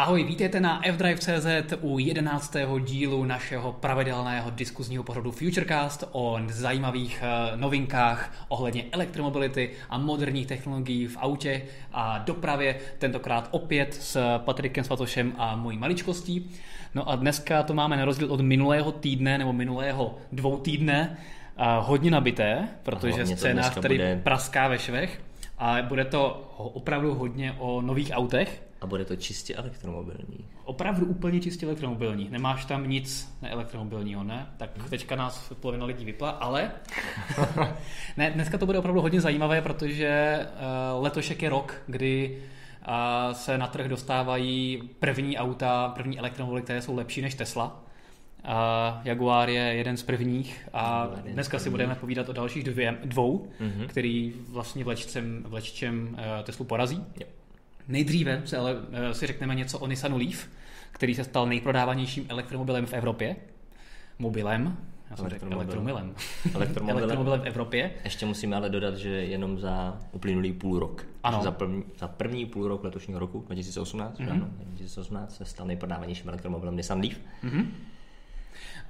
Ahoj, vítejte na fdrive.cz u 11. dílu našeho pravidelného diskuzního pořadu Futurecast o zajímavých eh, novinkách ohledně elektromobility a moderních technologií v autě a dopravě. Tentokrát opět s Patrikem Svatošem a mojí maličkostí. No a dneska to máme na rozdíl od minulého týdne nebo minulého dvou týdne hodně nabité, protože scénář tady bude... praská ve švech a bude to opravdu hodně o nových autech. A bude to čistě elektromobilní. Opravdu úplně čistě elektromobilní. Nemáš tam nic neelektromobilního, ne? Tak Mhm. teďka nás polovina lidí vypla, ale ne, dneska to bude opravdu hodně zajímavé, protože uh, letošek je rok, kdy uh, se na trh dostávají první auta, první elektromobily, které jsou lepší než Tesla. A Jaguar je jeden z prvních a dneska si budeme povídat o dalších dvě, dvou, mm-hmm. který vlastně vlečcem, vleččem uh, Teslu porazí. Jo. Nejdříve se ale uh, si řekneme něco o Nissanu Leaf, který se stal nejprodávanějším elektromobilem v Evropě. Mobilem. Já jsem řekl elektromilem. Elektromobilem. elektromobilem v Evropě. Ještě musíme ale dodat, že jenom za uplynulý půl rok. Ano. Za první, za první půl rok letošního roku, 2018, mm-hmm. ano, 2018 se stal nejprodávanějším elektromobilem Nissan Leaf. Mm-hmm.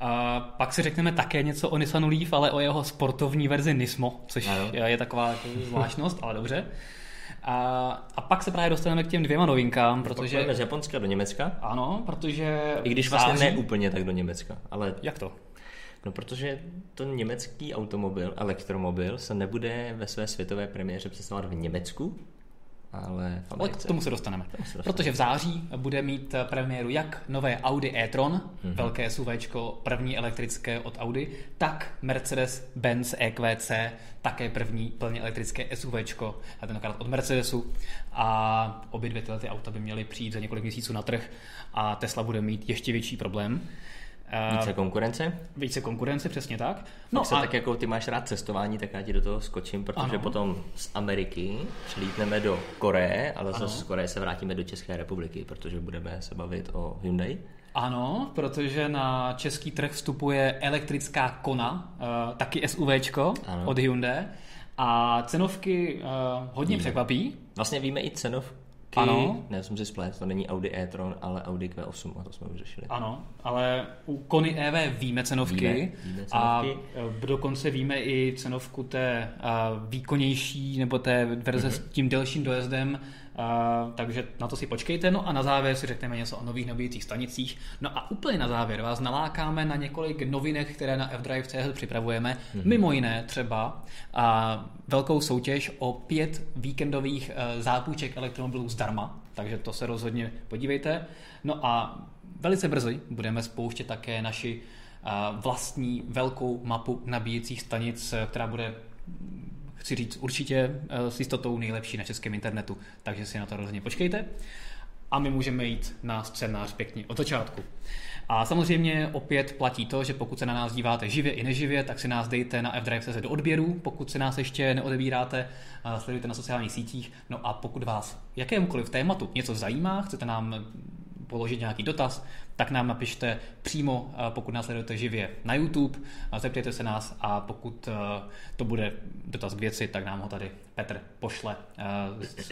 A pak si řekneme také něco o Nissanu Leaf, ale o jeho sportovní verzi Nismo, což ano. je taková jako zvláštnost, ale dobře. A, a pak se právě dostaneme k těm dvěma novinkám, protože... Z Japonska do Německa. Ano, protože... I když vlastně září... ne úplně tak do Německa, ale... Jak to? No protože to německý automobil, elektromobil, se nebude ve své světové premiéře představovat v Německu, ale ale k tomu se dostaneme. Protože v září bude mít premiéru jak nové Audi e-tron, mm-hmm. velké SUV, první elektrické od Audi, tak Mercedes-Benz EQC, také první plně elektrické SUV, a tentokrát od Mercedesu. A obě dvě tyhle ty auta by měly přijít za několik měsíců na trh a Tesla bude mít ještě větší problém. Více konkurence? Více konkurence, přesně tak. No se a... tak jako ty máš rád cestování, tak já ti do toho skočím, protože ano. potom z Ameriky přelítneme do Koreje, ale zase z Koreje se vrátíme do České republiky, protože budeme se bavit o Hyundai. Ano, protože na český trh vstupuje elektrická Kona, uh, taky SUVčko ano. od Hyundai. A cenovky uh, hodně víme. překvapí. Vlastně víme i cenov, ano. Ne, jsem si splet, to není Audi e-tron, ale Audi Q8, a to jsme už řešili. Ano, ale u Kony EV víme cenovky, víme, víme cenovky. a dokonce víme i cenovku té výkonnější nebo té verze mm-hmm. s tím delším dojezdem, Uh, takže na to si počkejte. No a na závěr si řekneme něco o nových nabíjecích stanicích. No a úplně na závěr vás nalákáme na několik novinek, které na fdrive.cz připravujeme. Mm-hmm. Mimo jiné třeba uh, velkou soutěž o pět víkendových uh, zápůjček elektromobilů zdarma. Takže to se rozhodně podívejte. No a velice brzy budeme spouštět také naši vlastní velkou mapu nabíjecích stanic, která bude chci říct určitě s jistotou nejlepší na českém internetu, takže si na to rozhodně počkejte. A my můžeme jít na scénář pěkně od začátku. A samozřejmě opět platí to, že pokud se na nás díváte živě i neživě, tak si nás dejte na fdrive.cz do odběru, pokud se nás ještě neodebíráte, sledujte na sociálních sítích. No a pokud vás jakémukoliv tématu něco zajímá, chcete nám položit nějaký dotaz, tak nám napište přímo, pokud nás sledujete živě na YouTube, zeptejte se nás a pokud to bude dotaz k věci, tak nám ho tady Petr pošle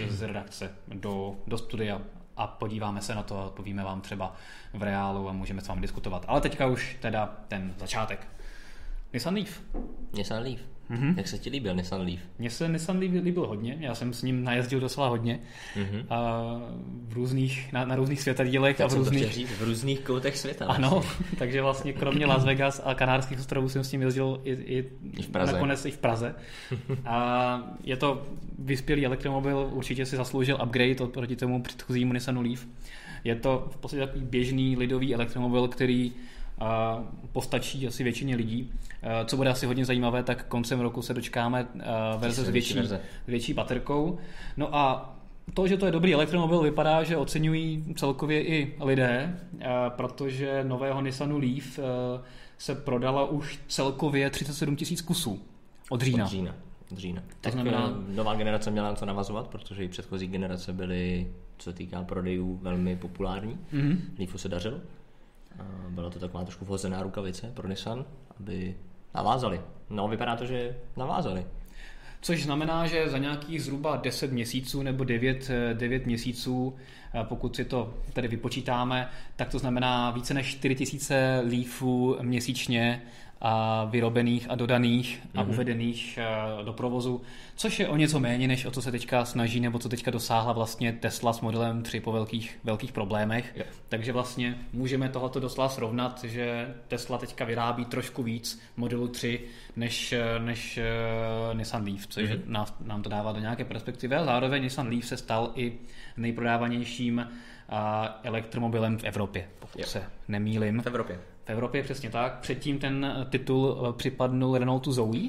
z redakce do, do studia a podíváme se na to a povíme vám třeba v reálu a můžeme s vámi diskutovat. Ale teďka už teda ten začátek. Nissan Leaf. Nissan Leaf. Mm-hmm. Jak se ti líbil Nissan Leaf? Mně se Nissan Leaf líbil hodně, já jsem s ním najezdil docela hodně mm-hmm. a v různých, na, na různých světadílech a v různých... Říct, v různých koutech světa. Ano, vlastně. takže vlastně kromě Las Vegas a Kanárských ostrovů jsem s ním jezdil i, i, I v Praze. nakonec i v Praze. A je to vyspělý elektromobil, určitě si zasloužil upgrade oproti tomu předchozímu Nissanu Leaf. Je to v podstatě takový běžný lidový elektromobil, který postačí asi většině lidí. Co bude asi hodně zajímavé, tak koncem roku se dočkáme verze s větší, verze. větší baterkou. No a to, že to je dobrý elektromobil, vypadá, že oceňují celkově i lidé, protože nového Nissanu Leaf se prodala už celkově 37 tisíc kusů od října. Od října. Od října. Tak znamená... nová generace měla na to navazovat, protože i předchozí generace byly, co se týká prodejů, velmi populární. Mm-hmm. Leafu se dařilo. Byla to taková trošku vhozená rukavice pro Nissan, aby navázali. No, vypadá to, že navázali. Což znamená, že za nějakých zhruba 10 měsíců nebo 9, 9 měsíců, pokud si to tady vypočítáme, tak to znamená více než 4000 lífů měsíčně a vyrobených a dodaných a mm-hmm. uvedených eh, do provozu, což je o něco méně, než o co se teďka snaží, nebo co teďka dosáhla vlastně Tesla s modelem 3 po velkých, velkých problémech. Yeah. Takže vlastně můžeme tohoto doslova srovnat, že Tesla teďka vyrábí trošku víc modelu 3 než, eh, než uh, Nissan Leaf, což mm-hmm. nám, nám to dává do nějaké perspektivy. A zároveň Nissan Leaf se stal i nejprodávanějším elektromobilem v Evropě, pokud yeah. se nemýlim. V Evropě. V Evropě přesně tak. Předtím ten eh, titul eh, připadnul Renaultu Zoe.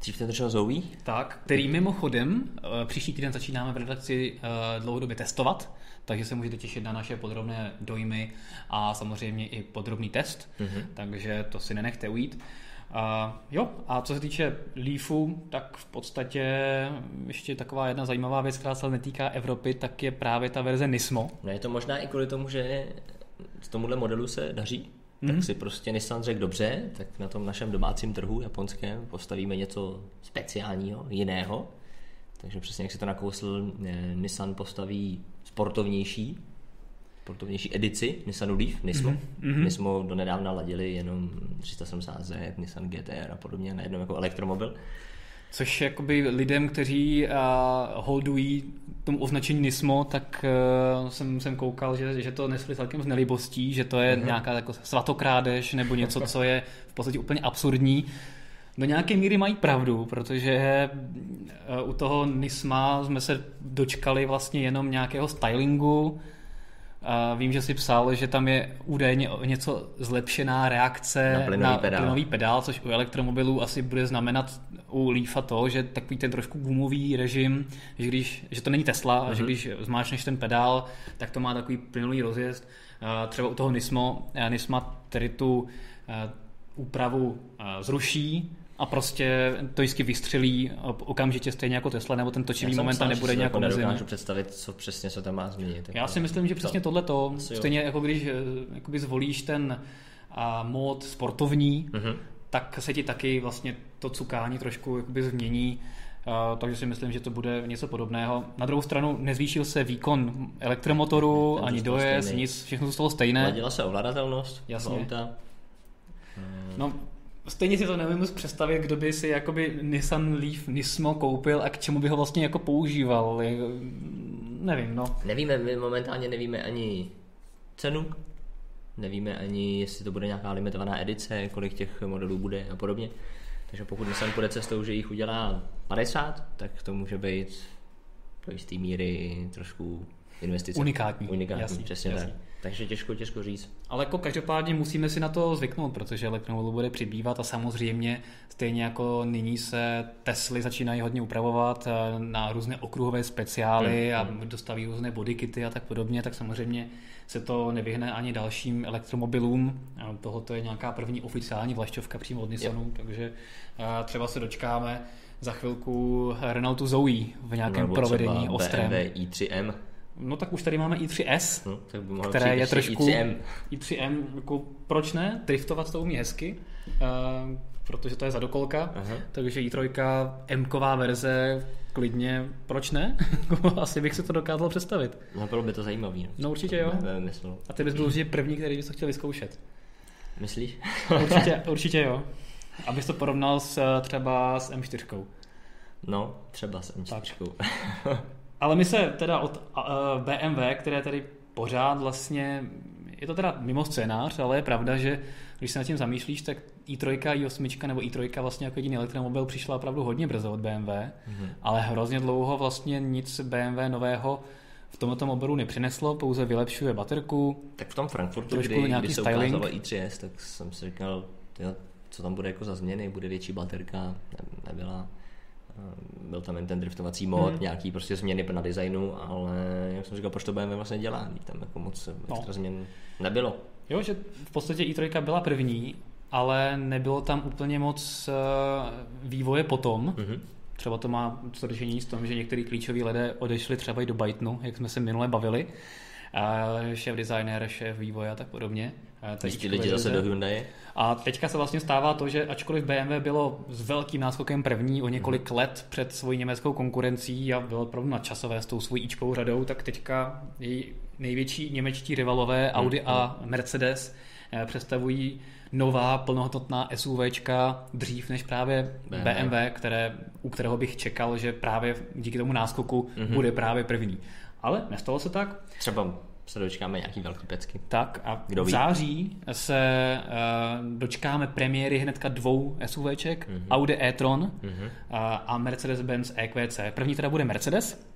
Dřív ten držel Zoe? Tak, který mimochodem eh, příští týden začínáme v redakci dlouhodobě testovat, takže se můžete těšit na naše podrobné dojmy a samozřejmě i podrobný test, mm-hmm. takže to si nenechte ujít. Uh, jo, a co se týče Leafu, tak v podstatě ještě taková jedna zajímavá věc, která se netýká Evropy, tak je právě ta verze Nismo. No je to možná i kvůli tomu, že z tomuhle modelu se daří mm-hmm. tak mhm. si prostě Nissan řekl dobře, tak na tom našem domácím trhu japonském postavíme něco speciálního, jiného. Takže přesně jak si to nakousl, eh, Nissan postaví sportovnější, sportovnější edici Nissanu Leaf, Nismo. Mm-hmm. Nismo donedávna ladili jenom 370Z, Nissan GTR a podobně, najednou jako elektromobil. Což jakoby lidem, kteří uh, holdují tomu označení Nismo, tak uh, jsem, jsem koukal, že, že to nesli celkem z nelibostí, že to je uh-huh. nějaká jako svatokrádež nebo něco, co je v podstatě úplně absurdní. Do nějaké míry mají pravdu, protože uh, u toho Nisma jsme se dočkali vlastně jenom nějakého stylingu, a vím, že si psal, že tam je údajně něco zlepšená reakce na plynový, na pedál. plynový pedál, což u elektromobilů asi bude znamenat u Leafa to, že takový ten trošku gumový režim, že, když, že to není Tesla, mm-hmm. že mhm. když zmáčneš ten pedál, tak to má takový plynulý rozjezd. Třeba u toho Nismo, Nisma tedy tu úpravu zruší, a prostě to vždycky vystřelí okamžitě stejně jako Tesla, nebo ten točivý moment tam nebude nějak omezený. Nedokážu představit, co přesně se tam má změnit. Já si myslím, že přesně to, tohle to, stejně jako když eh, jakoby zvolíš ten a mod sportovní, uh-huh. tak se ti taky vlastně to cukání trošku jakoby změní. Uh, takže si myslím, že to bude něco podobného. Na druhou stranu nezvýšil se výkon elektromotoru, Ten ani dojezd, nic, všechno zůstalo stejné. Hladila se ovladatelnost Jasně. auta. No, Stejně si to nevím představit, kdo by si jakoby Nissan Leaf Nismo koupil a k čemu by ho vlastně jako používal. Nevím, no. Nevíme, my momentálně nevíme ani cenu, nevíme ani, jestli to bude nějaká limitovaná edice, kolik těch modelů bude a podobně. Takže pokud Nissan půjde cestou, že jich udělá 50, tak to může být do jisté míry trošku investice. Unikátní. Unikátní, jasný, přesně jasný. tak. Takže těžko, těžko říct. Ale jako každopádně musíme si na to zvyknout, protože elektromobilů bude přibývat a samozřejmě stejně jako nyní se Tesly začínají hodně upravovat eh, na různé okruhové speciály hmm. a hmm. dostaví různé bodykity a tak podobně, tak samozřejmě se to nevyhne ani dalším elektromobilům. Tohoto je nějaká první oficiální vlašťovka přímo od Nissanu, yep. takže eh, třeba se dočkáme za chvilku Renaultu Zoe v nějakém no, provedení ostrém. BMW i3M. No tak už tady máme i3S, no, tak by které je trošku... i3M. i3M, jako proč ne? Driftovat to umí hezky, uh, protože to je zadokolka, Aha. takže i3 M-ková verze klidně, proč ne? Asi bych si to dokázal představit. No bylo by to zajímavý. No určitě jo. A ty bys byl určitě první, který bys to chtěl vyzkoušet. Myslíš? určitě, určitě jo. Abys to porovnal s, eh, třeba s M4. No, třeba s M4. Ale my se teda od BMW, které tady pořád vlastně, je to teda mimo scénář, ale je pravda, že když se nad tím zamýšlíš, tak i3, i8 nebo i3 vlastně jako jediný elektromobil přišla opravdu hodně brzo od BMW, mm-hmm. ale hrozně dlouho vlastně nic BMW nového v tomto mobilu nepřineslo, pouze vylepšuje baterku. Tak v tom Frankfurtu, trošku kdy, nějaký kdy se styling. ukázalo i3S, tak jsem si říkal, co tam bude jako za změny, bude větší baterka, ne, nebyla. Byl tam jen ten driftovací mod, hmm. nějaký prostě změny na designu, ale jak jsem říkal, proč to BMW vlastně dělá, tam jako moc no. extra změn nebylo. Jo, že v podstatě i3 byla první, ale nebylo tam úplně moc eh, vývoje potom. Mm-hmm. Třeba to má co řešení s tom, že některý klíčoví lidé odešli třeba i do Bytenu, jak jsme se minule bavili. Šéf designer, šéf vývoje a tak podobně. Ty lidi zase do Hyundai. A teďka se vlastně stává to, že ačkoliv BMW bylo s velkým náskokem první o několik hmm. let před svojí německou konkurencí a bylo opravdu nadčasové s tou svojí ičkou řadou, tak teďka její největší němečtí rivalové Audi hmm. a Mercedes eh, představují nová plnohodnotná SUVčka dřív než právě BMW, BMW které, u kterého bych čekal, že právě díky tomu náskoku mm-hmm. bude právě první. Ale nestalo se tak. Třeba se dočkáme nějaký velký pecky. Tak a Kdo v září se uh, dočkáme premiéry hnedka dvou SUVček, mm-hmm. Audi e-tron mm-hmm. uh, a Mercedes-Benz EQC. První teda bude Mercedes,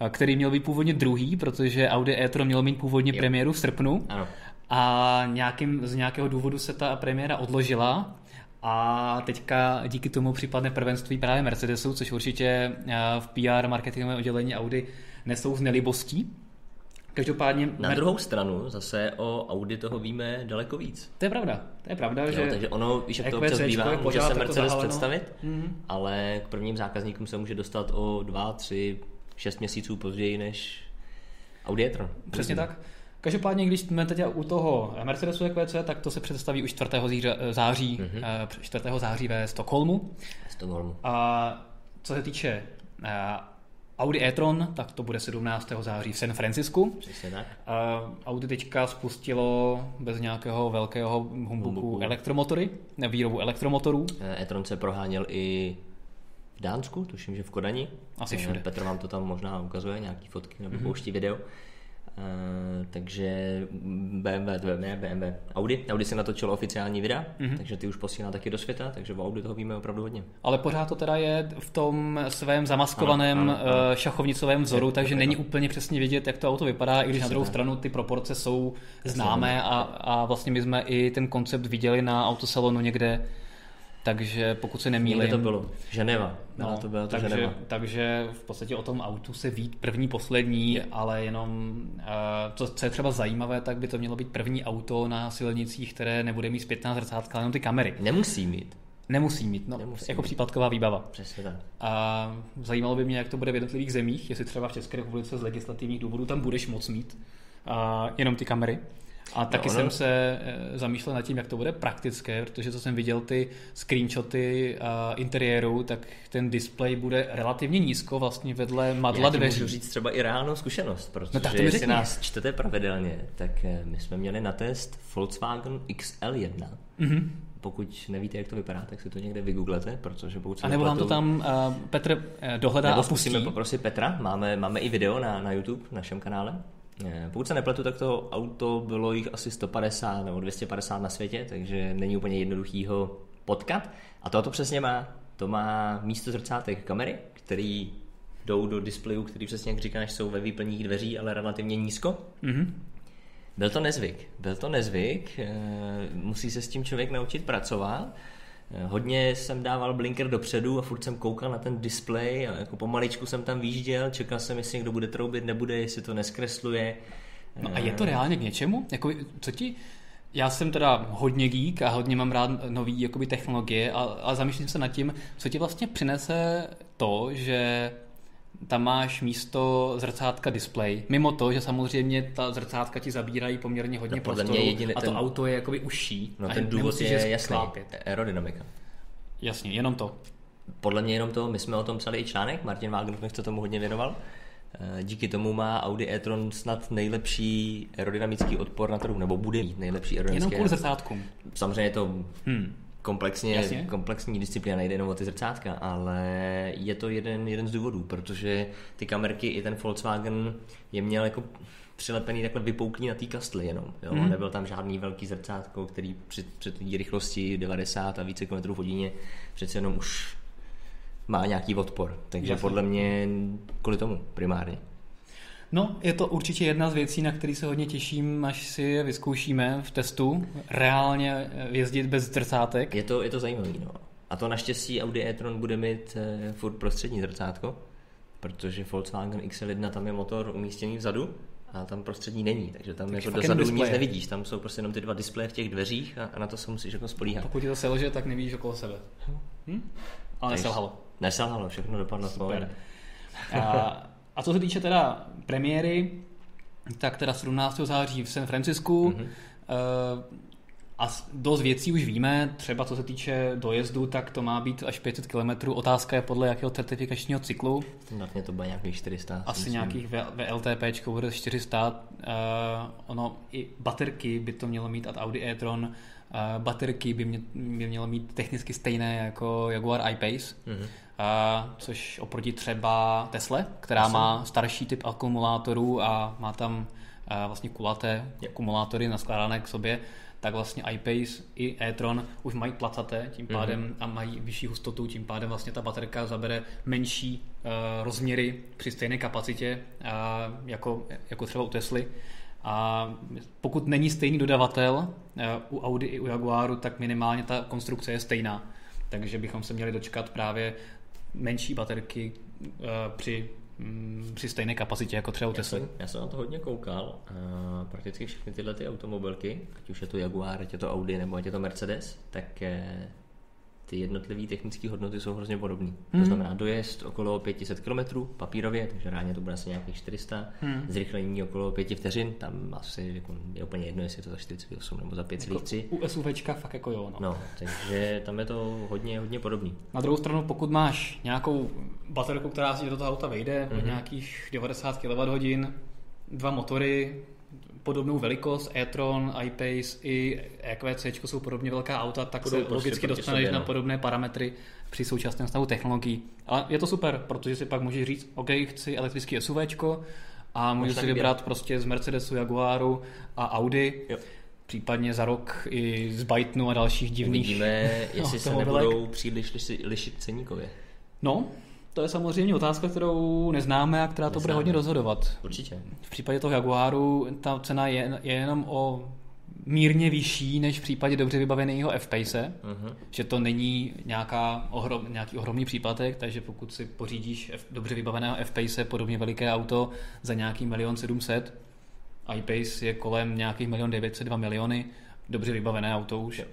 uh, který měl být původně druhý, protože Audi e-tron měl mít původně jo. premiéru v srpnu. Ano. A nějakým, z nějakého důvodu se ta premiéra odložila a teďka díky tomu připadne prvenství právě Mercedesu, což určitě v PR marketingovém oddělení Audi nesou z nelibostí. Každopádně... Na druhou stranu zase o Audi toho víme daleko víc. To je pravda. To je pravda, jo, že... Takže ono, víš, jak to občas bývá, může se Mercedes představit, mm-hmm. ale k prvním zákazníkům se může dostat o dva, tři, šest měsíců později než Audi e-tron. Přesně tak. Každopádně, když jsme teď u toho Mercedesu EQC, tak to se představí už 4. září, mm-hmm. 4. září ve Stockholmu. Stockholmu. A co se týče eh, Audi e-tron, tak to bude 17. září v San Francisku. Přesně tak. Audi teďka spustilo bez nějakého velkého humbuku elektromotory, výrobu elektromotorů. E-tron se proháněl i v Dánsku, tuším, že v Kodani. Asi všude. Petr vám to tam možná ukazuje, nějaký fotky nebo mm-hmm. pouští video. Uh, takže BMW, ne BMW, Audi. Audi se natočilo oficiální videa, mm-hmm. takže ty už posílá taky do světa, takže o Audi toho víme opravdu hodně. Ale pořád to teda je v tom svém zamaskovaném ano, ano, ano. Eh, šachovnicovém vzoru, je, takže není úplně přesně vidět, jak to auto vypadá, i když na druhou tak. stranu ty proporce jsou známé a, a vlastně my jsme i ten koncept viděli na autosalonu někde takže pokud se nemýlím... Někde to bylo? Ženeva. No, to bylo to takže, Ženeva. takže v podstatě o tom autu se ví první, poslední, ale jenom to, co je třeba zajímavé, tak by to mělo být první auto na silnicích, které nebude mít zpětná zrcátka, jenom ty kamery. Nemusí mít. Nemusí mít, no, Nemusí jako mít. případková výbava. Přesně tak. A zajímalo by mě, jak to bude v jednotlivých zemích, jestli třeba v České republice z legislativních důvodů tam budeš moc mít a jenom ty kamery. A taky no, jsem se eh, zamýšlel nad tím, jak to bude praktické, protože co jsem viděl ty screenshoty uh, interiéru, tak ten display bude relativně nízko vlastně vedle madla dveří. můžu říct třeba i reálnou zkušenost, protože no, tak to jestli nás čtete pravidelně, tak eh, my jsme měli na test Volkswagen XL1. Mm-hmm. Pokud nevíte, jak to vypadá, tak si to někde vygooglete, protože pokud A nebo vám to tam uh, Petr dohledá nebo a pustí. poprosit Petra, máme, máme i video na, na YouTube, našem kanále, pokud se nepletu, tak to auto bylo jich asi 150 nebo 250 na světě, takže není úplně jednoduchý ho potkat. A to to přesně má. To má místo zrcátek kamery, který jdou do displejů, který přesně jak říkáš, jsou ve výplních dveří, ale relativně nízko. Mm-hmm. Byl to nezvyk. Byl to nezvyk. Eh, musí se s tím člověk naučit pracovat. Eh, hodně jsem dával blinker dopředu a furt jsem koukal na ten displej a jako pomaličku jsem tam výjížděl, čekal jsem, jestli někdo bude troubit, nebude, jestli to neskresluje. No a je to reálně k něčemu? Jako, co ti, já jsem teda hodně geek a hodně mám rád nový jakoby, technologie a, a zamýšlím se nad tím, co ti vlastně přinese to, že tam máš místo zrcátka display. Mimo to, že samozřejmě ta zrcátka ti zabírají poměrně hodně no, prostoru mě jediný, a to ten... auto je jakoby užší. No ten důvod je jasný, aerodynamika. Jasně, jenom to. Podle mě jenom to, my jsme o tom psali i článek, Martin Wagner se tomu hodně věnoval. Eh, díky tomu má Audi e-tron snad nejlepší aerodynamický odpor na trhu, nebo bude mít nejlepší aerodynamický. Jenom kvůli zrcátkům. Samozřejmě to hmm komplexně, Jasně. komplexní disciplína, nejde jenom o ty zrcátka, ale je to jeden, jeden z důvodů, protože ty kamerky i ten Volkswagen je měl jako přilepený takhle vypoukní na té kastli jenom. Jo? Mm. Nebyl tam žádný velký zrcátko, který při, při té rychlosti 90 a více km v hodině přece jenom už má nějaký odpor. Takže Jasně. podle mě kvůli tomu primárně. No, je to určitě jedna z věcí, na který se hodně těším, až si je vyzkoušíme v testu. Reálně jezdit bez zrcátek. Je to, je to zajímavé, no. A to naštěstí Audi e-tron bude mít e, furt prostřední zrcátko, protože Volkswagen XL1 tam je motor umístěný vzadu a tam prostřední není, takže tam takže jako dozadu nic nevidíš, tam jsou prostě jenom ty dva displeje v těch dveřích a, a na to se musíš jako spolíhat. Pokud ti to selže, tak nevíš okolo sebe. Hm? Ale neselhalo. Neselhalo, všechno dopadlo Super. A, a co se týče teda premiéry, tak teda 17. září v San Francisku. Mm-hmm. A dost věcí už víme, třeba co se týče dojezdu, tak to má být až 500 km. Otázka je podle jakého certifikačního cyklu. Standardně to bude nějakých 400. Asi myslím. nějakých VLTP bude 400. Uh, ono i baterky by to mělo mít od Audi e-tron. Uh, baterky by, mě, by mělo mít technicky stejné jako Jaguar I-Pace. Mm-hmm. Uh, což oproti třeba Tesla, která Asi. má starší typ akumulátorů a má tam uh, vlastně kulaté akumulátory naskládané k sobě, tak vlastně iPace i e-tron už mají placaté tím mhm. pádem mm-hmm. a mají vyšší hustotu, tím pádem vlastně ta baterka zabere menší uh, rozměry při stejné kapacitě uh, jako, jako třeba u Tesly. A pokud není stejný dodavatel uh, u Audi i u Jaguaru, tak minimálně ta konstrukce je stejná. Takže bychom se měli dočkat právě menší baterky uh, při Mm, při stejné kapacitě jako třeba u Tesla. Já jsem, já jsem na to hodně koukal. A prakticky všechny tyhle ty automobilky, ať už je to Jaguar, ať je to Audi nebo ať je to Mercedes, tak eh, ty jednotlivé technické hodnoty jsou hrozně podobné. Hmm. To znamená dojezd okolo 500 km papírově, takže reálně to bude asi nějakých 400, hmm. zrychlení okolo 5 vteřin, tam asi jako, je úplně jedno, jestli je to za 48 nebo za 5,3. Jako u SUVčka fakt jako jo. No. no. takže tam je to hodně, hodně podobný. Na druhou stranu, pokud máš nějakou baterku, která si do toho auta vejde, hmm. nějakých 90 kWh, dva motory, podobnou velikost, e-tron, iPace i EQC jsou podobně velká auta, tak Budou se prostě logicky dostaneš sobě, no. na podobné parametry při současném stavu technologií. Ale je to super, protože si pak můžeš říct, OK, chci elektrický SUV a můžu si vybrat prostě z Mercedesu, Jaguaru a Audi. Jo. Případně za rok i z Bytonu a dalších divných Uvidíme, jestli se nebudou příliš lišit ceníkově. No, to je samozřejmě otázka, kterou neznáme a která to neznáme. bude hodně rozhodovat. Určitě. V případě toho Jaguaru ta cena je, je jenom o mírně vyšší než v případě dobře vybaveného F-Pace, uh-huh. že to není nějaká ohrom, nějaký ohromný příplatek, takže pokud si pořídíš F, dobře vybaveného F-Pace, podobně veliké auto za nějaký milion sedmset, iPace je kolem nějakých milion 900, 2 miliony, dobře vybavené auto už. Yeah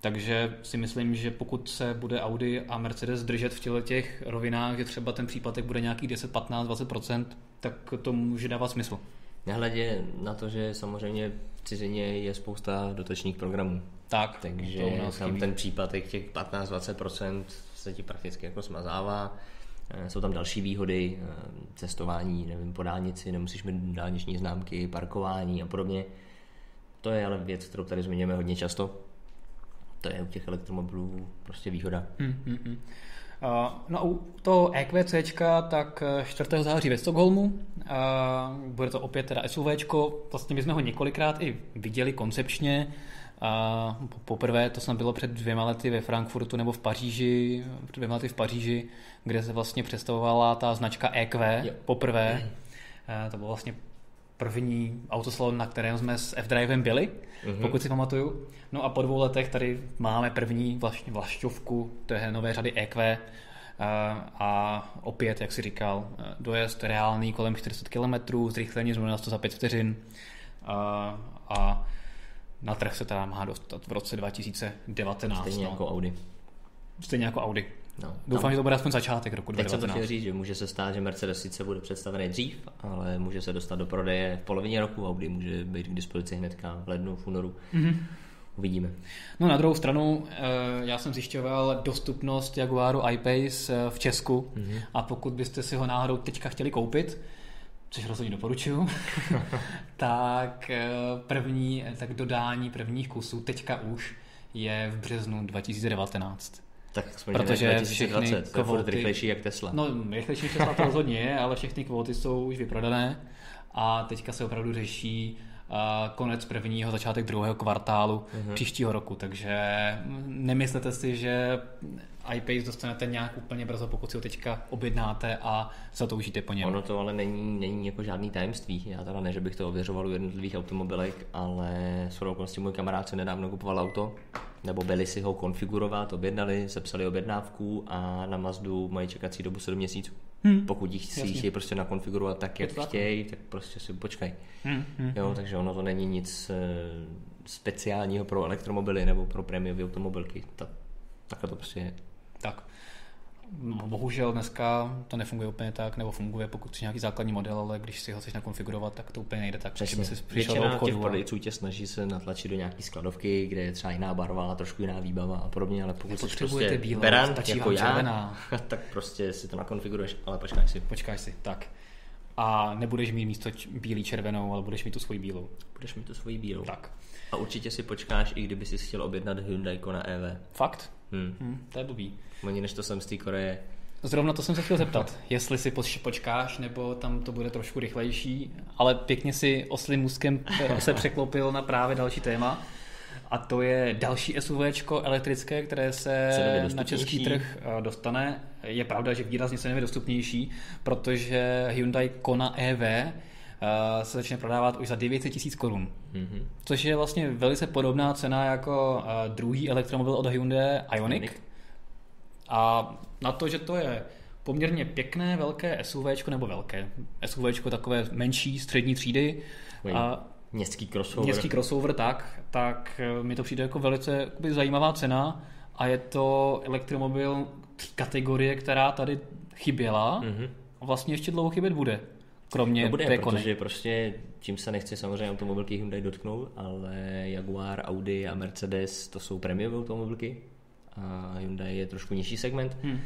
takže si myslím, že pokud se bude Audi a Mercedes držet v těle těch rovinách, že třeba ten příplatek bude nějaký 10, 15, 20% tak to může dávat smysl. Nehledě na to, že samozřejmě v cizině je spousta dotačních programů. Tak, takže tam ten příplatek těch 15-20% se ti prakticky jako smazává. Eh, jsou tam další výhody, eh, cestování, nevím, po dálnici, nemusíš mít dálniční známky, parkování a podobně. To je ale věc, kterou tady zmiňujeme hodně často, to je u těch elektromobilů prostě výhoda. Hmm, hmm, hmm. Uh, no u toho EQC, tak 4. Eh, září ve Stockholmu, uh, bude to opět teda SUV, vlastně my jsme ho několikrát i viděli koncepčně, uh, poprvé to snad bylo před dvěma lety ve Frankfurtu nebo v Paříži, před dvěma lety v Paříži, kde se vlastně představovala ta značka EQ jo. poprvé. Uh, to bylo vlastně první autosalon, na kterém jsme s F-Drivem byli, mm-hmm. pokud si pamatuju. No a po dvou letech tady máme první vlastně vlašťovku té nové řady EQ a, a opět, jak si říkal, dojezd reálný kolem 400 km, zrychlení z 100 za 5 vteřin a, a na trh se teda má dostat v roce 2019. Stejně no. jako Audi. Stejně jako Audi. No, Doufám, že to bude aspoň začátek roku 2019. Teď jsem to chtěl říct, že může se stát, že Mercedes sice bude představený dřív, ale může se dostat do prodeje v polovině roku, Audi může být k dispozici hnedka v lednu, v únoru. Mm-hmm. Uvidíme. No na druhou stranu, eh, já jsem zjišťoval dostupnost Jaguaru I-Pace eh, v Česku mm-hmm. a pokud byste si ho náhodou teďka chtěli koupit, což rozhodně doporučuju, tak eh, první, tak dodání prvních kusů teďka už je v březnu 2019. Tak Protože všechny kvóty... to rychlejší jak Tesla. No, rychlejší Tesla to rozhodně je, ale všechny kvóty jsou už vyprodané a teďka se opravdu řeší konec prvního, začátek druhého kvartálu uh-huh. příštího roku, takže nemyslete si, že iPace dostanete nějak úplně brzo, pokud si ho teďka objednáte a zatoužíte po něm. Ono to ale není, není jako žádný tajemství. Já teda ne, že bych to ověřoval u jednotlivých automobilek, ale s okolností můj kamarád se nedávno kupoval auto, nebo byli si ho konfigurovat, objednali, sepsali objednávku a na Mazdu mají čekací dobu 7 měsíců. Hmm. Pokud jich si chtějí prostě nakonfigurovat tak, jak chtějí, tak prostě si počkej. Hmm. Hmm. Jo, takže ono to není nic eh, speciálního pro elektromobily nebo pro prémiové automobilky. Tak, takhle to prostě je. Tak. No, bohužel dneska to nefunguje úplně tak, nebo funguje, pokud si nějaký základní model, ale když si ho chceš nakonfigurovat, tak to úplně nejde tak. Přesně. Si Většina těch prodejců tě snaží se natlačit do nějaké skladovky, kde je třeba jiná barva, trošku jiná výbava a podobně, ale pokud jsi prostě bílou, berant, jako já, červená. tak prostě si to nakonfiguruješ, ale počkáš si. Počkáš si, tak. A nebudeš mít místo bílý červenou, ale budeš mít tu svoji bílou. Budeš mít tu svoji bílou. Tak. A určitě si počkáš, i kdyby si chtěl objednat Hyundai Kona EV. Fakt? Hmm. Hmm, to je blbý. Oni než to jsem z té Koreje. Zrovna to jsem se chtěl zeptat, jestli si počkáš, nebo tam to bude trošku rychlejší, ale pěkně si oslým můzkem se překlopil na právě další téma. A to je další SUV elektrické, které se na český trh eh, dostane. Je pravda, že výrazně cenově dostupnější, protože Hyundai Kona EV eh, se začne prodávat už za 900 tisíc korun. Mm-hmm. Což je vlastně velice podobná cena jako eh, druhý elektromobil od Hyundai Ioniq. Ioniq. A na to, že to je poměrně pěkné, velké SUV, nebo velké SUV, takové menší, střední třídy. A městský crossover. Městský crossover, tak, tak eh, mi to přijde jako velice jakoby, zajímavá cena a je to elektromobil kategorie, která tady chyběla mm-hmm. a vlastně ještě dlouho chybět bude. Kromě no bude, té protože kony. prostě tím se nechci samozřejmě automobilky Hyundai dotknout, ale Jaguar, Audi a Mercedes to jsou premium automobilky a Hyundai je trošku nižší segment. Hmm.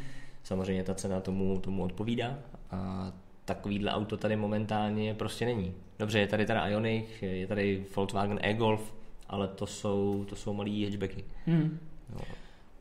Samozřejmě ta cena tomu, tomu odpovídá a takovýhle auto tady momentálně prostě není. Dobře, je tady teda Ioniq, je tady Volkswagen e-Golf, ale to jsou, to jsou malý hatchbacky. Hmm. No.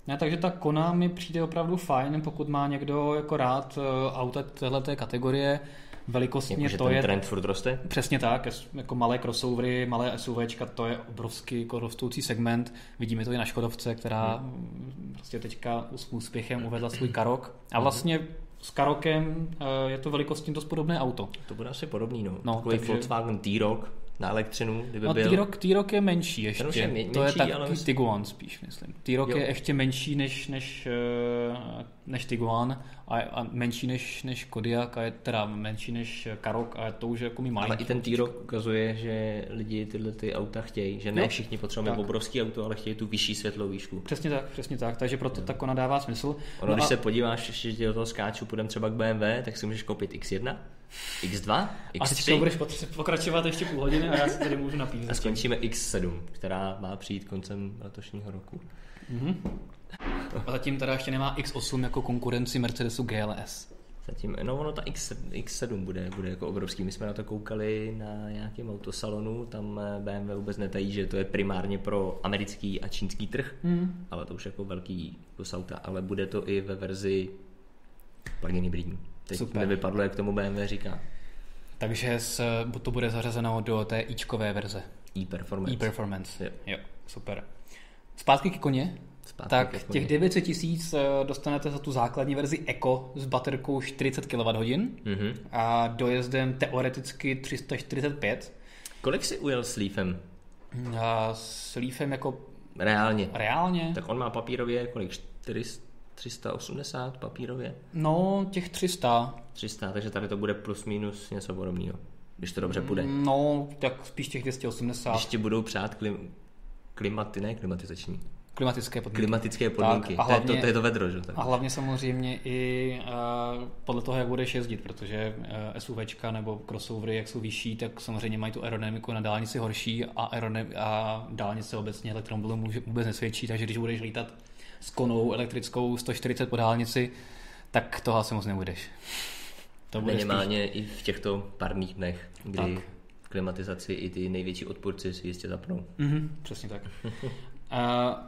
Ne, takže ta Kona mi přijde opravdu fajn, pokud má někdo jako rád eh, auta téhleté kategorie, velikostně jako, to ten je... trend furt roste? Přesně tak, jako malé crossovery, malé SUVčka, to je obrovský jako rostoucí segment. Vidíme to i na Škodovce, která hmm. prostě teďka s úspěchem uvedla svůj Karok. A mhm. vlastně s Karokem eh, je to velikostně dost podobné auto. To bude asi podobný, no. no Takový takže... Volkswagen T-Roc, na elektřinu, kdyby no, byl... T-Roc, T-Roc je menší ještě. Je menší, to je takový ale... Tiguan spíš, myslím. T-Roc je ještě menší než, než, eh, než Tiguan a, a menší než, než Kodiaq a je teda menší než Karok a to už je jako mi malý. Ale i ten T-Roc ukazuje, že lidi tyhle ty auta chtějí, že ne jo, všichni potřebujeme obrovský auto, ale chtějí tu vyšší světlou výšku. Přesně tak, přesně tak, takže proto jo. tak ona dává smysl. Ono, no když a... se podíváš, ještě do toho skáču, půjdeme třeba k BMW, tak si můžeš koupit X1, X2, X3. A teď budeš pokračovat ještě půl hodiny a já si tady můžu napít. A skončíme X7, která má přijít koncem letošního roku. Mm-hmm. A zatím teda ještě nemá X8 jako konkurenci Mercedesu GLS. Zatím, no ono ta X, X7 bude, bude jako obrovský. My jsme na to koukali na nějakém autosalonu, tam eh, BMW vůbec netají, že to je primárně pro americký a čínský trh, mm. ale to už jako velký kus auta, ale bude to i ve verzi plug-in hybridní. Teď Super. nevypadlo, jak tomu BMW říká. Takže to bude zařazeno do té ičkové verze. E-Performance. E-Performance, jo. jo, super. Zpátky k koně. Zpátky tak ke těch 900 tisíc eh, dostanete za tu základní verzi Eco s baterkou 40 kWh mm-hmm. a dojezdem teoreticky 345. Kolik si ujel s Leafem? A s Leafem jako... Reálně. Reálně? Tak on má papírově kolik? 400? 380 papírově? No, těch 300. 300, takže tady to bude plus minus něco podobného, když to dobře bude. No, tak spíš těch 280. Když ti budou přát klim, klimaty, ne klimatizační. Klimatické podmínky. Klimatické podmínky. Tak, a hlavně, to, je to, to je to vedro, že? Tak. A hlavně samozřejmě i uh, podle toho, jak budeš jezdit, protože uh, SUVčka nebo crossovery, jak jsou vyšší, tak samozřejmě mají tu aerodynamiku na dálnici horší a, aerodynam- a dálnice obecně elektromobilu vůbec nesvědčí, takže když budeš lítat s konou elektrickou 140 po dálnici, tak toho asi moc nebudeš. To bude Minimálně spíš... i v těchto párných dnech, kdy tak. klimatizaci i ty největší odpůrci si jistě zapnou. Mm-hmm, přesně tak. uh,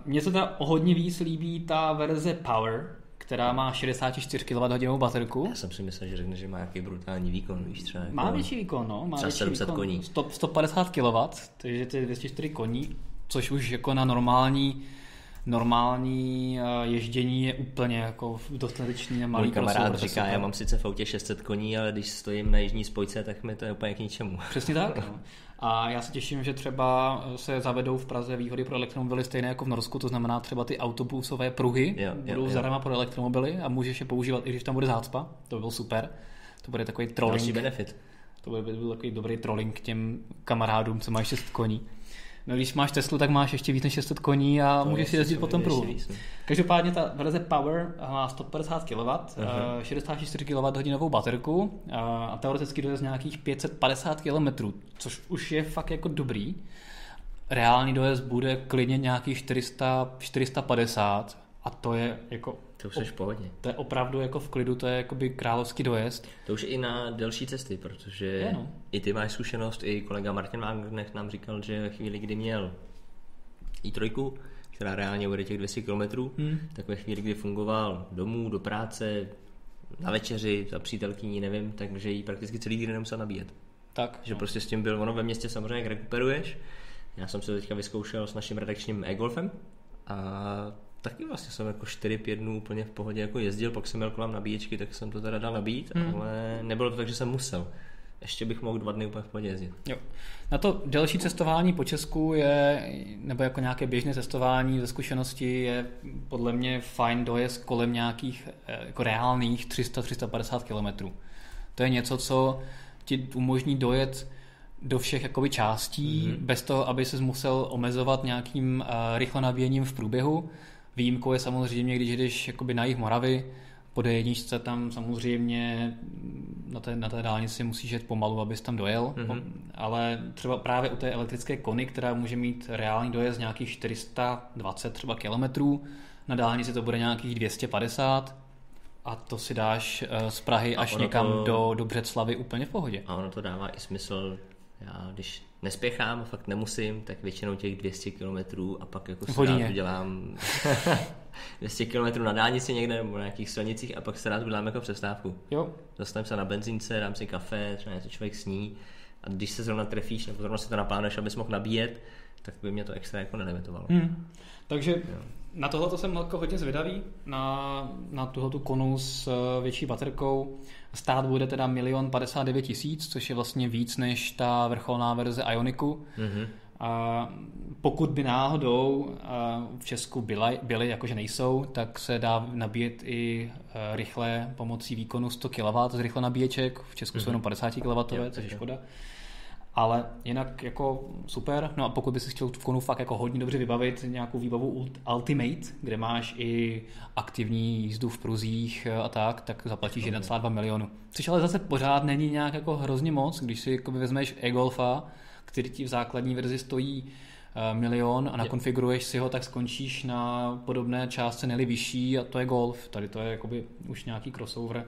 mně se teda o hodně víc líbí ta verze Power, která má 64 kWh baterku. Já jsem si myslel, že řekne, že má nějaký brutální výkon, víš třeba. Jako má větší výkon, no. Má třeba větší 700 výkon. koní. 100, 150 kW, takže to je 204 koní, což už jako na normální normální eh, ježdění je úplně jako dostatečný malý Můj kamarád říká, já mám sice v autě 600 koní, ale když stojím na jižní spojce, tak mi to je úplně k ničemu. Přesně tak. No. A já se těším, že třeba se zavedou v Praze výhody pro elektromobily stejné jako v Norsku, to znamená třeba ty autobusové pruhy jo, budou jo, zdarma pro elektromobily a můžeš je používat, i když tam bude zácpa. To by byl super. To bude takový trolling. benefit. To by byl takový dobrý trolling k těm kamarádům, co mají 6 koní. No, když máš Teslu, tak máš ještě víc než 600 koní a to můžeš si jezdit po tom pruhu. Každopádně ta verze Power má 150 kW, uh-huh. 64 kWh baterku a teoreticky dojezd nějakých 550 km, což už je fakt jako dobrý. Reálný dojezd bude klidně nějakých 400, 450 a to je jako to už jsi v pohodě. To je opravdu jako v klidu, to je jakoby královský dojezd. To už i na delší cesty, protože je, no. i ty máš zkušenost, i kolega Martin Wagner nám říkal, že ve chvíli, kdy měl i3, která reálně bude těch 200 km, hmm. tak ve chvíli, kdy fungoval domů, do práce, na večeři, za přítelkyní, nevím, takže ji prakticky celý den nemusel nabíjet. Tak. Že no. prostě s tím byl, ono ve městě samozřejmě, jak rekuperuješ. Já jsem se teďka vyzkoušel s naším redakčním e-golfem a taky vlastně jsem jako 4-5 dnů úplně v pohodě jako jezdil, pak jsem měl kolem nabíječky, tak jsem to teda dal nabít, hmm. ale nebylo to tak, že jsem musel. Ještě bych mohl dva dny úplně v pohodě jezdit. Jo. Na to delší cestování po Česku je, nebo jako nějaké běžné cestování ze zkušenosti je podle mě fajn dojezd kolem nějakých eh, jako reálných 300-350 kilometrů. To je něco, co ti umožní dojet do všech jakoby částí, mm-hmm. bez toho, aby se musel omezovat nějakým uh, rychlo nabíjením v průběhu. Výjimkou je samozřejmě, když jdeš jakoby na jich Moravy, po D1 tam samozřejmě na té, na té dálnici musíš jet pomalu, abys tam dojel, mm-hmm. ale třeba právě u té elektrické kony, která může mít reálný dojezd nějakých 420 třeba kilometrů, na dálnici to bude nějakých 250 a to si dáš eh, z Prahy až někam to... do, do Břeclavy úplně v pohodě. A ono to dává i smysl já když nespěchám, fakt nemusím, tak většinou těch 200 km a pak jako se rád udělám 200 km na dálnici někde nebo na nějakých silnicích a pak se rád udělám jako přestávku. Jo. Zastavím se na benzínce, dám si kafe, třeba něco člověk sní a když se zrovna trefíš nebo zrovna si to naplánuješ, abys mohl nabíjet, tak by mě to extra jako nelimitovalo. Hmm. Takže jo. Na tohle jsem jako hodně zvědavý, na, na tuhle konu s eh, větší baterkou. Stát bude teda milion 59 tisíc, což je vlastně víc než ta vrcholná verze Ioniku. Mm-hmm. A pokud by náhodou v Česku byly, byly, jakože nejsou, tak se dá nabíjet i e, rychle pomocí výkonu 100 kW z rychle nabíječek. V Česku mm-hmm. jsou jenom 50 kW, což je škoda. Ale jinak jako super. No a pokud by si chtěl v konu fakt jako hodně dobře vybavit nějakou výbavu Ultimate, kde máš i aktivní jízdu v pruzích a tak, tak zaplatíš 1,2 milionu. Což ale zase pořád není nějak jako hrozně moc, když si jako vezmeš e-golfa, který ti v základní verzi stojí eh, milion a nakonfiguruješ si ho, tak skončíš na podobné částce, neli vyšší a to je golf. Tady to je jakoby už nějaký crossover.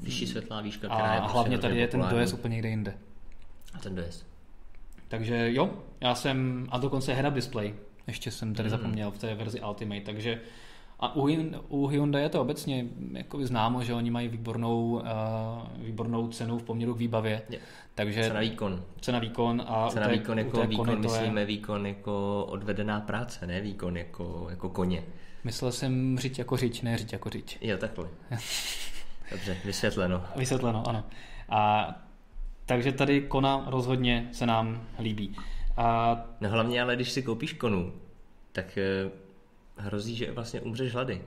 Vyšší světlá výška, která a, je a hlavně tady je ten dojezd úplně někde jinde. A ten dojezd. Takže jo, já jsem, a dokonce head-up display, ještě jsem tady mm. zapomněl v té verzi Ultimate, takže a u, u Hyundai je to obecně jako známo, že oni mají výbornou, uh, výbornou cenu v poměru k výbavě. Je. Takže cena výkon. Cena výkon a cena té, výkon jako výkon myslíme je... výkon jako odvedená práce, ne výkon jako, jako koně. Myslel jsem řiď jako řiď, ne řiď jako řiď. Jo, takhle. Dobře, vysvětleno. Vysvětleno, ano. A takže tady kona rozhodně se nám líbí. A... No hlavně ale, když si koupíš konu, tak eh, hrozí, že vlastně umřeš hlady.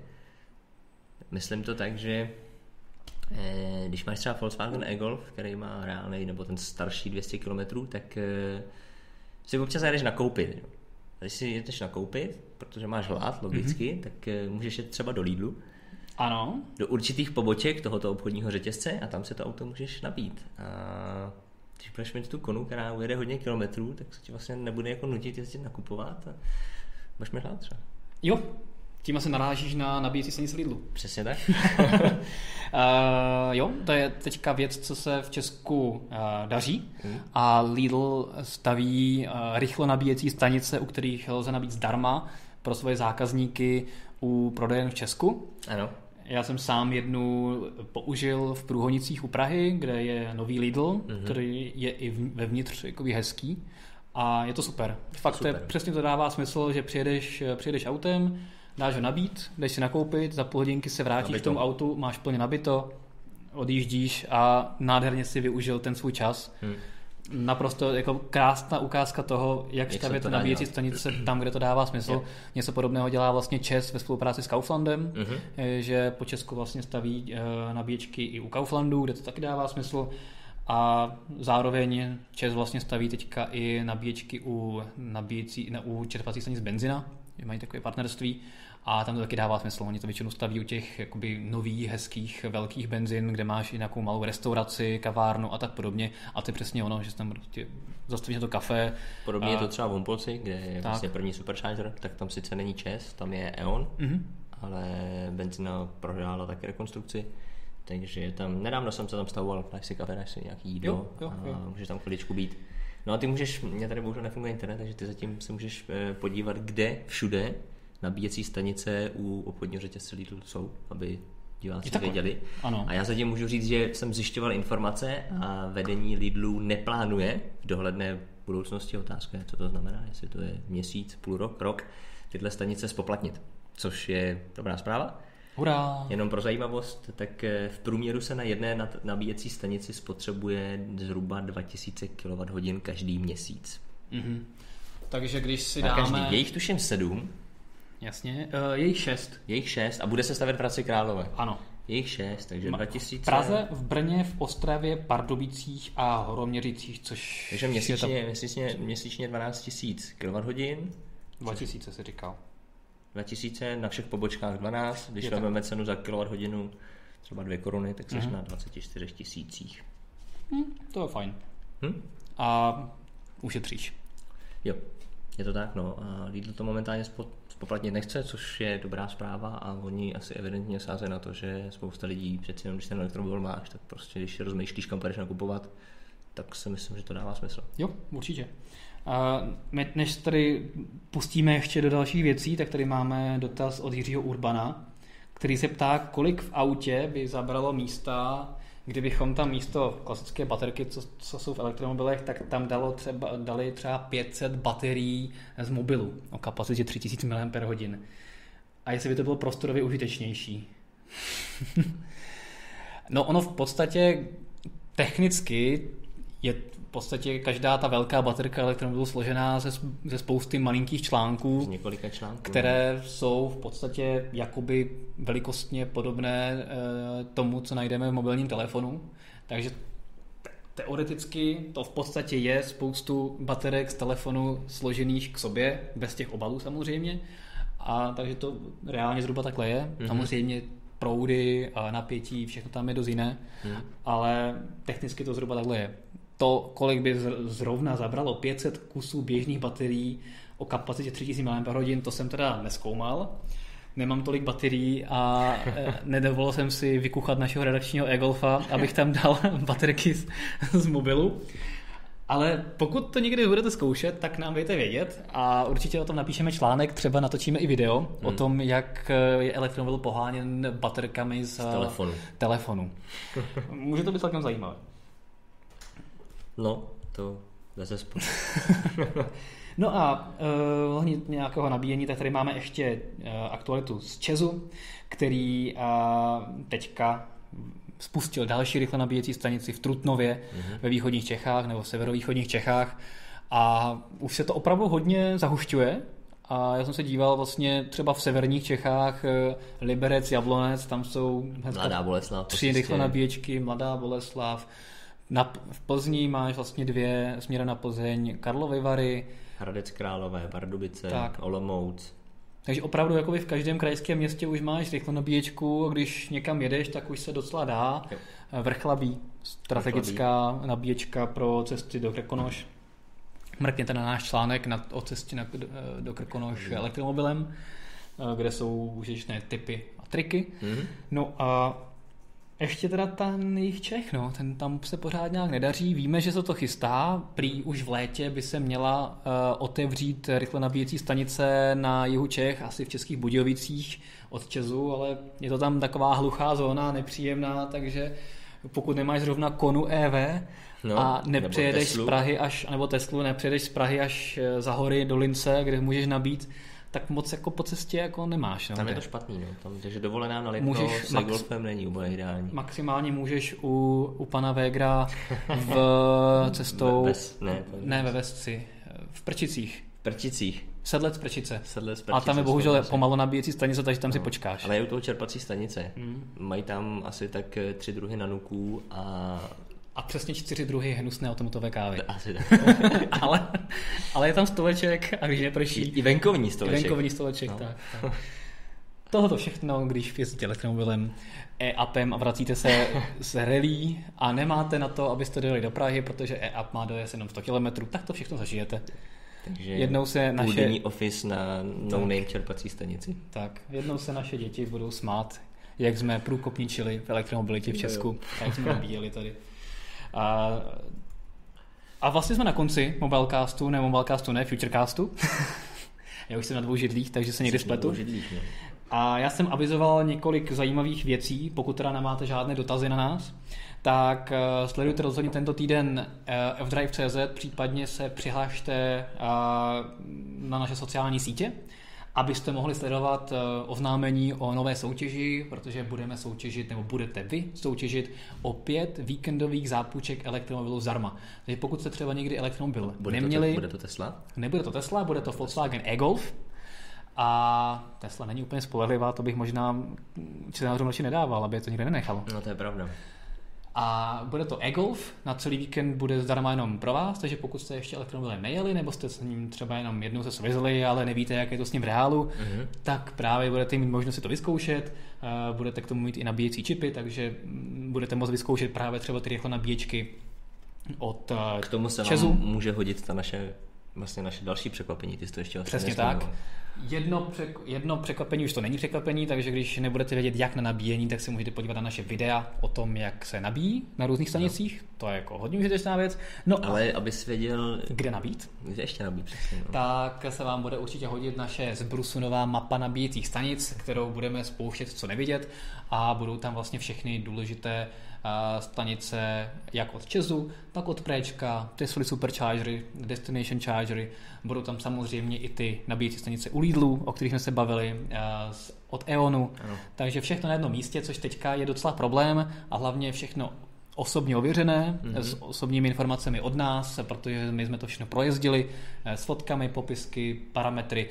Myslím to tak, že eh, když máš třeba Volkswagen e-Golf, který má reálný, nebo ten starší 200 km, tak eh, si občas jdeš nakoupit. A když si jdeš nakoupit, protože máš hlad, logicky, mm-hmm. tak můžeš jít třeba do Lidlu ano. Do určitých poboček tohoto obchodního řetězce a tam si to auto můžeš nabít. A když budeš mít tu konu, která ujede hodně kilometrů, tak se ti vlastně nebude jako nutit jezdit nakupovat a budeš mít třeba. Jo, tím se narážíš na nabíjecí stanici Lidlu. Přesně tak. uh, jo, to je teďka věc, co se v Česku uh, daří mm. a Lidl staví uh, rychlo nabíjecí stanice, u kterých lze nabít zdarma pro svoje zákazníky u prodejen v Česku. Ano. Já jsem sám jednu použil v Průhonicích u Prahy, kde je nový Lidl, mm-hmm. který je i vevnitř jakoby hezký. A je to super. Fakt super. To je, přesně to dává smysl, že přijedeš, přijedeš autem, dáš ho nabít, jdeš si nakoupit, za půl hodinky se vrátíš nabito. k tomu autu, máš plně nabito, odjíždíš a nádherně si využil ten svůj čas. Hmm naprosto jako krásná ukázka toho, jak, jak stavět nabíjecí stanice tam, kde to dává smysl. Yeah. Něco podobného dělá vlastně Čes ve spolupráci s Kauflandem, uh-huh. že po Česku vlastně staví uh, nabíječky i u Kauflandu, kde to taky dává smysl. a zároveň Čes vlastně staví teďka i nabíječky u, nabíjecí, ne, u čerpací stanic benzina, mají takové partnerství a tam to taky dává smysl. Oni to většinou staví u těch jakoby nových, hezkých, velkých benzin, kde máš i nějakou malou restauraci, kavárnu a tak podobně. A to je přesně ono, že tam prostě zastavíš to kafe. Podobně a... je to třeba v Ompolci, kde je tak. vlastně první supercharger, tak tam sice není ČES, tam je E.ON, mm-hmm. ale benzina prohrála taky rekonstrukci. Takže tam, nedávno jsem se tam stavoval, dáš si kafe, dáš si nějaký jídlo jo, jo, jo. a můžeš tam chviličku být. No a ty můžeš, mě tady bohužel nefunguje internet, takže ty zatím se můžeš eh, podívat, kde všude nabíjecí stanice u obchodního řetězce Lidl jsou, aby diváci věděli. Ano. A já zatím můžu říct, že jsem zjišťoval informace a vedení Lidlu neplánuje v dohledné budoucnosti, otázka je, co to znamená, jestli to je měsíc, půl rok, rok, tyhle stanice spoplatnit, což je dobrá zpráva. Hurá! Jenom pro zajímavost, tak eh, v průměru se na jedné nabíjecí stanici spotřebuje zhruba 2000 kWh každý měsíc. Mm-hmm. Takže když si dáme... každý, je jich tuším sedm, Jasně, uh, je jich šest. Je jich šest a bude se stavět v Hradci Králové. Ano. Je jich šest, takže Ma- 2000... V Praze, v Brně, v Ostravě, Pardubicích a Horoměřicích, což... Takže měsíčně, ta... měsíčně, měsíčně 12 tisíc kWh. 2000 si říkal. 2000, na všech pobočkách 12, když vezmeme cenu za kWh třeba 2 koruny, tak jsi mm-hmm. na 24 tisících. Hm, to je fajn. Hm? A ušetříš. Jo, je to tak, no. A Lidl to momentálně spoplatnit nechce, což je dobrá zpráva a oni asi evidentně sázejí na to, že spousta lidí přeci jenom, když ten elektromobil máš, tak prostě když rozmýšlíš, kam půjdeš nakupovat, tak si myslím, že to dává smysl. Jo, určitě. A než tady pustíme ještě do dalších věcí, tak tady máme dotaz od Jiřího Urbana, který se ptá, kolik v autě by zabralo místa Kdybychom tam místo klasické baterky, co, co jsou v elektromobilech, tak tam dalo třeba, dali třeba 500 baterií z mobilu o kapacitě 3000 mAh. A jestli by to bylo prostorově užitečnější. no ono v podstatě technicky je podstatě každá ta velká baterka elektromobilu složená ze, ze spousty malinkých článků, z několika článků, které no. jsou v podstatě jakoby velikostně podobné e, tomu, co najdeme v mobilním telefonu. Takže teoreticky to v podstatě je spoustu baterek z telefonu složených k sobě, bez těch obalů samozřejmě. A takže to reálně zhruba takhle je. Mm-hmm. Samozřejmě proudy a napětí, všechno tam je dost jiné, mm. ale technicky to zhruba takhle je to, kolik by zrovna zabralo 500 kusů běžných baterií o kapacitě 3000 mAh, to jsem teda neskoumal. Nemám tolik baterií a e, nedovolil jsem si vykuchat našeho redakčního e-golfa, abych tam dal baterky z, z mobilu. Ale pokud to někdy budete zkoušet, tak nám dejte vědět a určitě o tom napíšeme článek, třeba natočíme i video hmm. o tom, jak je elektromobil poháněn baterkami z, z telefonu. telefonu. Může to být celkem zajímavé. No, to bez No a uh, nějakého nabíjení, tak tady máme ještě uh, aktualitu z Česu, který uh, teďka spustil další rychle nabíjecí stanici v Trutnově mm-hmm. ve východních Čechách nebo severovýchodních Čechách. A už se to opravdu hodně zahušťuje. A já jsem se díval vlastně třeba v severních Čechách, Liberec, Jablonec, tam jsou Mladá Boleslav, tři rychle nabíječky, Mladá Boleslav, na, v Plzni máš vlastně dvě směry na Plzeň, Karlovy Vary. Hradec Králové, Pardubice, tak. Olomouc. Takže opravdu jakoby v každém krajském městě už máš rychlo nabíječku, když někam jedeš, tak už se docela dá. Jo. Vrchlabí, strategická Vrchlabí. nabíječka pro cesty do Krkonoš. Mrkněte na náš článek na, o cestě na, do Krkonoš elektromobilem, kde jsou užitečné typy a triky. Mm-hmm. No a ještě teda ten jejich Čech, no, ten tam se pořád nějak nedaří. Víme, že se to chystá. Prý už v létě by se měla uh, otevřít rychle nabíjecí stanice na jihu Čech, asi v Českých Budějovicích od Česu, ale je to tam taková hluchá zóna, nepříjemná, takže pokud nemáš zrovna konu EV no, a nepřejedeš z Prahy až, nebo Teslu, nepřejedeš z Prahy až eh, za hory do Lince, kde můžeš nabít tak moc jako po cestě jako nemáš. No, tam je to špatný, no. Tam, takže dovolená na Lipno můžeš, s max, golfem není úplně ideální. Maximálně můžeš u, u pana Vegra v cestou... Ve, ves, ne, ne, ve Vesci. V Prčicích. V Prčicích. Sedlec Prčice. Sedlec Prčice. A tam je bohužel pomalu nabíjecí stanice, takže tam no, si počkáš. Ale je u toho čerpací stanice. Hmm. Mají tam asi tak eh, tři druhy nanuků a a přesně čtyři druhy hnusné automatové kávy. Asi tak. ale, ale je tam stoleček a když neprší... I venkovní stoleček. I venkovní stoleček, no. tak. tak. Tohoto všechno, když jezdíte elektromobilem, e-appem a vracíte se z relí a nemáte na to, abyste dojeli do Prahy, protože e-app má dojezd jenom 100 km, tak to všechno zažijete. Takže jednou se naše... office na no-name čerpací stanici. Tak, jednou se naše děti budou smát, jak jsme průkopničili v elektromobilitě v Česku, jak jsme nabíjeli tady. A, a vlastně jsme na konci Mobilecastu, ne Mobilecastu, ne Futurecastu. Já už jsem na dvou židlích, takže se někdy spletu. Židlích. A já jsem avizoval několik zajímavých věcí, pokud teda nemáte žádné dotazy na nás, tak uh, sledujte rozhodně tento týden uh, fdrive.cz, případně se přihlašte uh, na naše sociální sítě, abyste mohli sledovat uh, oznámení o nové soutěži, protože budeme soutěžit, nebo budete vy soutěžit o pět víkendových zápůjček elektromobilů zdarma. Takže pokud jste třeba někdy elektromobil bude neměli... To, bude to Tesla? Nebude to Tesla, bude to Volkswagen e-Golf, a Tesla není úplně spolehlivá, to bych možná čtenářům radši nedával, aby je to nikde nenechalo. No to je pravda. A bude to e-golf, na celý víkend bude zdarma jenom pro vás, takže pokud jste ještě elektromobilem nejeli, nebo jste s ním třeba jenom jednou se svezli, ale nevíte, jak je to s ním v reálu, mm-hmm. tak právě budete mít možnost si to vyzkoušet, budete k tomu mít i nabíjecí čipy, takže budete moct vyzkoušet právě třeba ty rychle nabíječky od K tomu se Česu. vám může hodit ta naše vlastně naše další překvapení, ty jsi to ještě Přesně tak. Jedno, přek, jedno překvapení už to není překvapení, takže když nebudete vědět, jak na nabíjení, tak se můžete podívat na naše videa o tom, jak se nabíjí na různých stanicích. No. To je jako hodně užitečná věc. No Ale abys věděl... Kde nabít? Kde ještě nabít, přesně. No. Tak se vám bude určitě hodit naše zbrusunová mapa nabíjecích stanic, kterou budeme spouštět co nevidět a budou tam vlastně všechny důležité stanice jak od Česu, tak od Préčka, Tesla Superchargery, Destination Chargery, budou tam samozřejmě i ty nabíjecí stanice u Lidlu, o kterých jsme se bavili, od EONu, ano. takže všechno na jednom místě, což teďka je docela problém a hlavně všechno osobně ověřené, mm-hmm. s osobními informacemi od nás, protože my jsme to všechno projezdili eh, s fotkami, popisky, parametry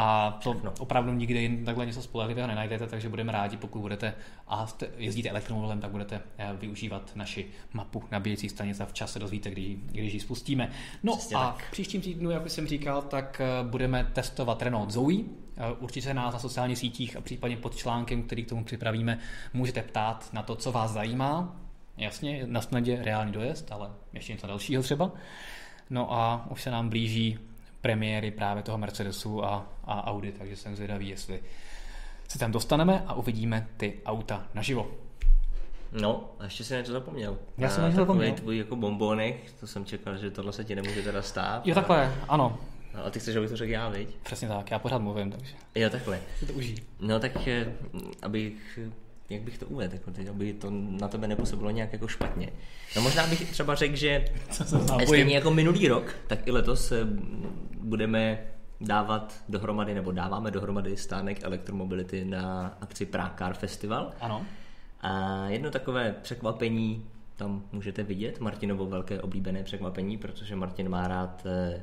a to no. opravdu nikde jinde takhle něco spolehlivého nenajdete, takže budeme rádi, pokud budete a jezdíte elektromobilem, tak budete eh, využívat naši mapu nabíjecí stanice a včas se dozvíte, když, když ji spustíme. No Přesně a tak. v příštím týdnu, jak jsem říkal, tak eh, budeme testovat Renault Zoe. Eh, určitě nás na sociálních sítích a případně pod článkem, který k tomu připravíme, můžete ptát na to, co vás zajímá. Jasně, na snadě reálný dojezd, ale ještě něco dalšího třeba. No a už se nám blíží premiéry právě toho Mercedesu a, a Audi, takže jsem zvědavý, jestli se tam dostaneme a uvidíme ty auta naživo. No, a ještě si něco zapomněl. Já jsem něco zapomněl. tvůj jako bombonek, to jsem čekal, že tohle se ti nemůže teda stát. Jo, takhle, ano. No, a ty chceš, abych to řekl já, viď? Přesně tak, já pořád mluvím, takže. Jo, takhle. Si to užij. No tak, eh, abych jak bych to uvedl, jako teď, aby to na tebe nepůsobilo nějak jako špatně. No možná bych třeba řekl, že stejně jako minulý rok, tak i letos budeme dávat dohromady, nebo dáváme dohromady stánek elektromobility na akci Prague Car Festival. Ano. A jedno takové překvapení tam můžete vidět, Martinovo velké oblíbené překvapení, protože Martin má rád eh,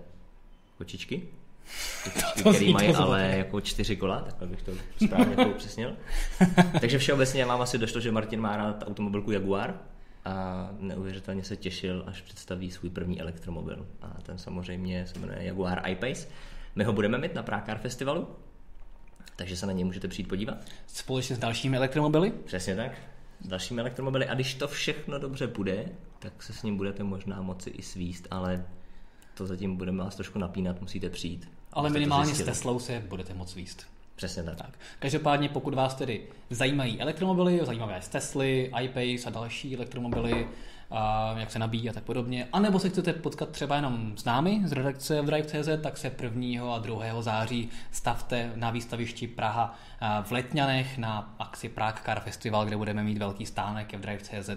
to který mají ale jako čtyři kola, tak bych to správně to upřesnil. Takže všeobecně mám asi došlo, že Martin má rád automobilku Jaguar a neuvěřitelně se těšil, až představí svůj první elektromobil. A ten samozřejmě se jmenuje Jaguar I-Pace. My ho budeme mít na Prákar festivalu, takže se na něj můžete přijít podívat. Společně s dalšími elektromobily? Přesně tak. S dalšími elektromobily. A když to všechno dobře bude, tak se s ním budete možná moci i svíst, ale to zatím budeme vás trošku napínat, musíte přijít. Ale minimálně s Teslou se budete moc výst. Přesně tak. tak. Každopádně, pokud vás tedy zajímají elektromobily, zajímavé vás Tesly, iPace a další elektromobily, a jak se nabíjí a tak podobně, anebo se chcete potkat třeba jenom s námi z redakce v Drive.cz, tak se 1. a 2. září stavte na výstavišti Praha v Letňanech na akci Prague Car Festival, kde budeme mít velký stánek v Drive.cz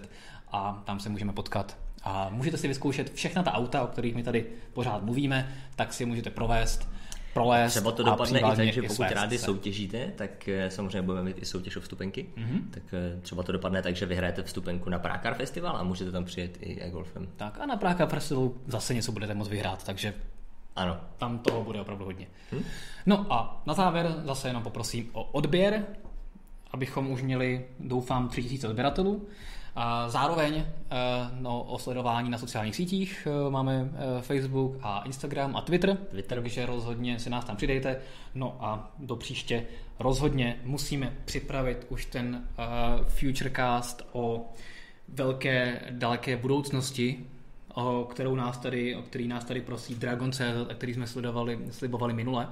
a tam se můžeme potkat a můžete si vyzkoušet všechna ta auta, o kterých my tady pořád mluvíme, tak si můžete provést prolézt Třeba to dopadne i tak, že pokud rádi soutěžíte, tak eh, samozřejmě budeme mít i soutěž o vstupenky. Mm-hmm. Tak eh, třeba to dopadne tak, že vyhrajete vstupenku na Prákar Festival a můžete tam přijet i e-golfem. Tak a na Prákar Festival zase něco budete moct vyhrát, takže ano. Tam toho bude opravdu hodně. Hm? No a na závěr zase jenom poprosím o odběr, abychom už měli, doufám, 3000 odběratelů. A zároveň eh, no, o sledování na sociálních sítích eh, máme eh, Facebook a Instagram a Twitter, Twitter, takže rozhodně si nás tam přidejte. No a do příště rozhodně musíme připravit už ten uh, Futurecast o velké, daleké budoucnosti, o kterou nás tady, o který nás tady prosí Dragon.cz a který jsme sledovali, slibovali minule.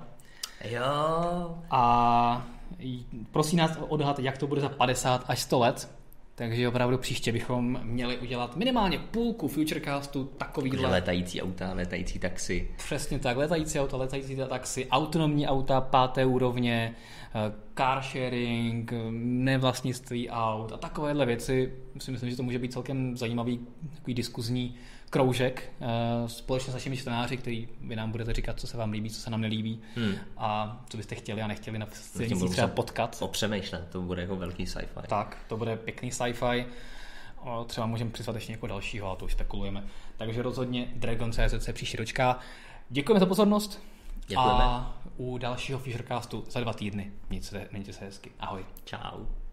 Jo. A prosí nás odhad, jak to bude za 50 až 100 let. Takže opravdu příště bychom měli udělat minimálně půlku Futurecastu takovýhle. Letající auta, letající taxi. Přesně tak, letající auta, letající taxi, autonomní auta páté úrovně, eh, car sharing, nevlastnictví aut a takovéhle věci. Si myslím, že to může být celkem zajímavý takový diskuzní kroužek uh, společně s našimi čtenáři, který vy nám budete říkat, co se vám líbí, co se nám nelíbí hmm. a co byste chtěli a nechtěli na silnici třeba potkat. Popřemýšlet, to bude jako velký sci-fi. Tak, to bude pěkný sci-fi. Třeba můžeme přizvat ještě někoho dalšího, ale to už spekulujeme. Takže rozhodně Dragon.cz se příště dočká. Děkujeme za pozornost. Děkujeme. A u dalšího Fishercastu za dva týdny. Mějte se, mějte se hezky. Ahoj. Ciao.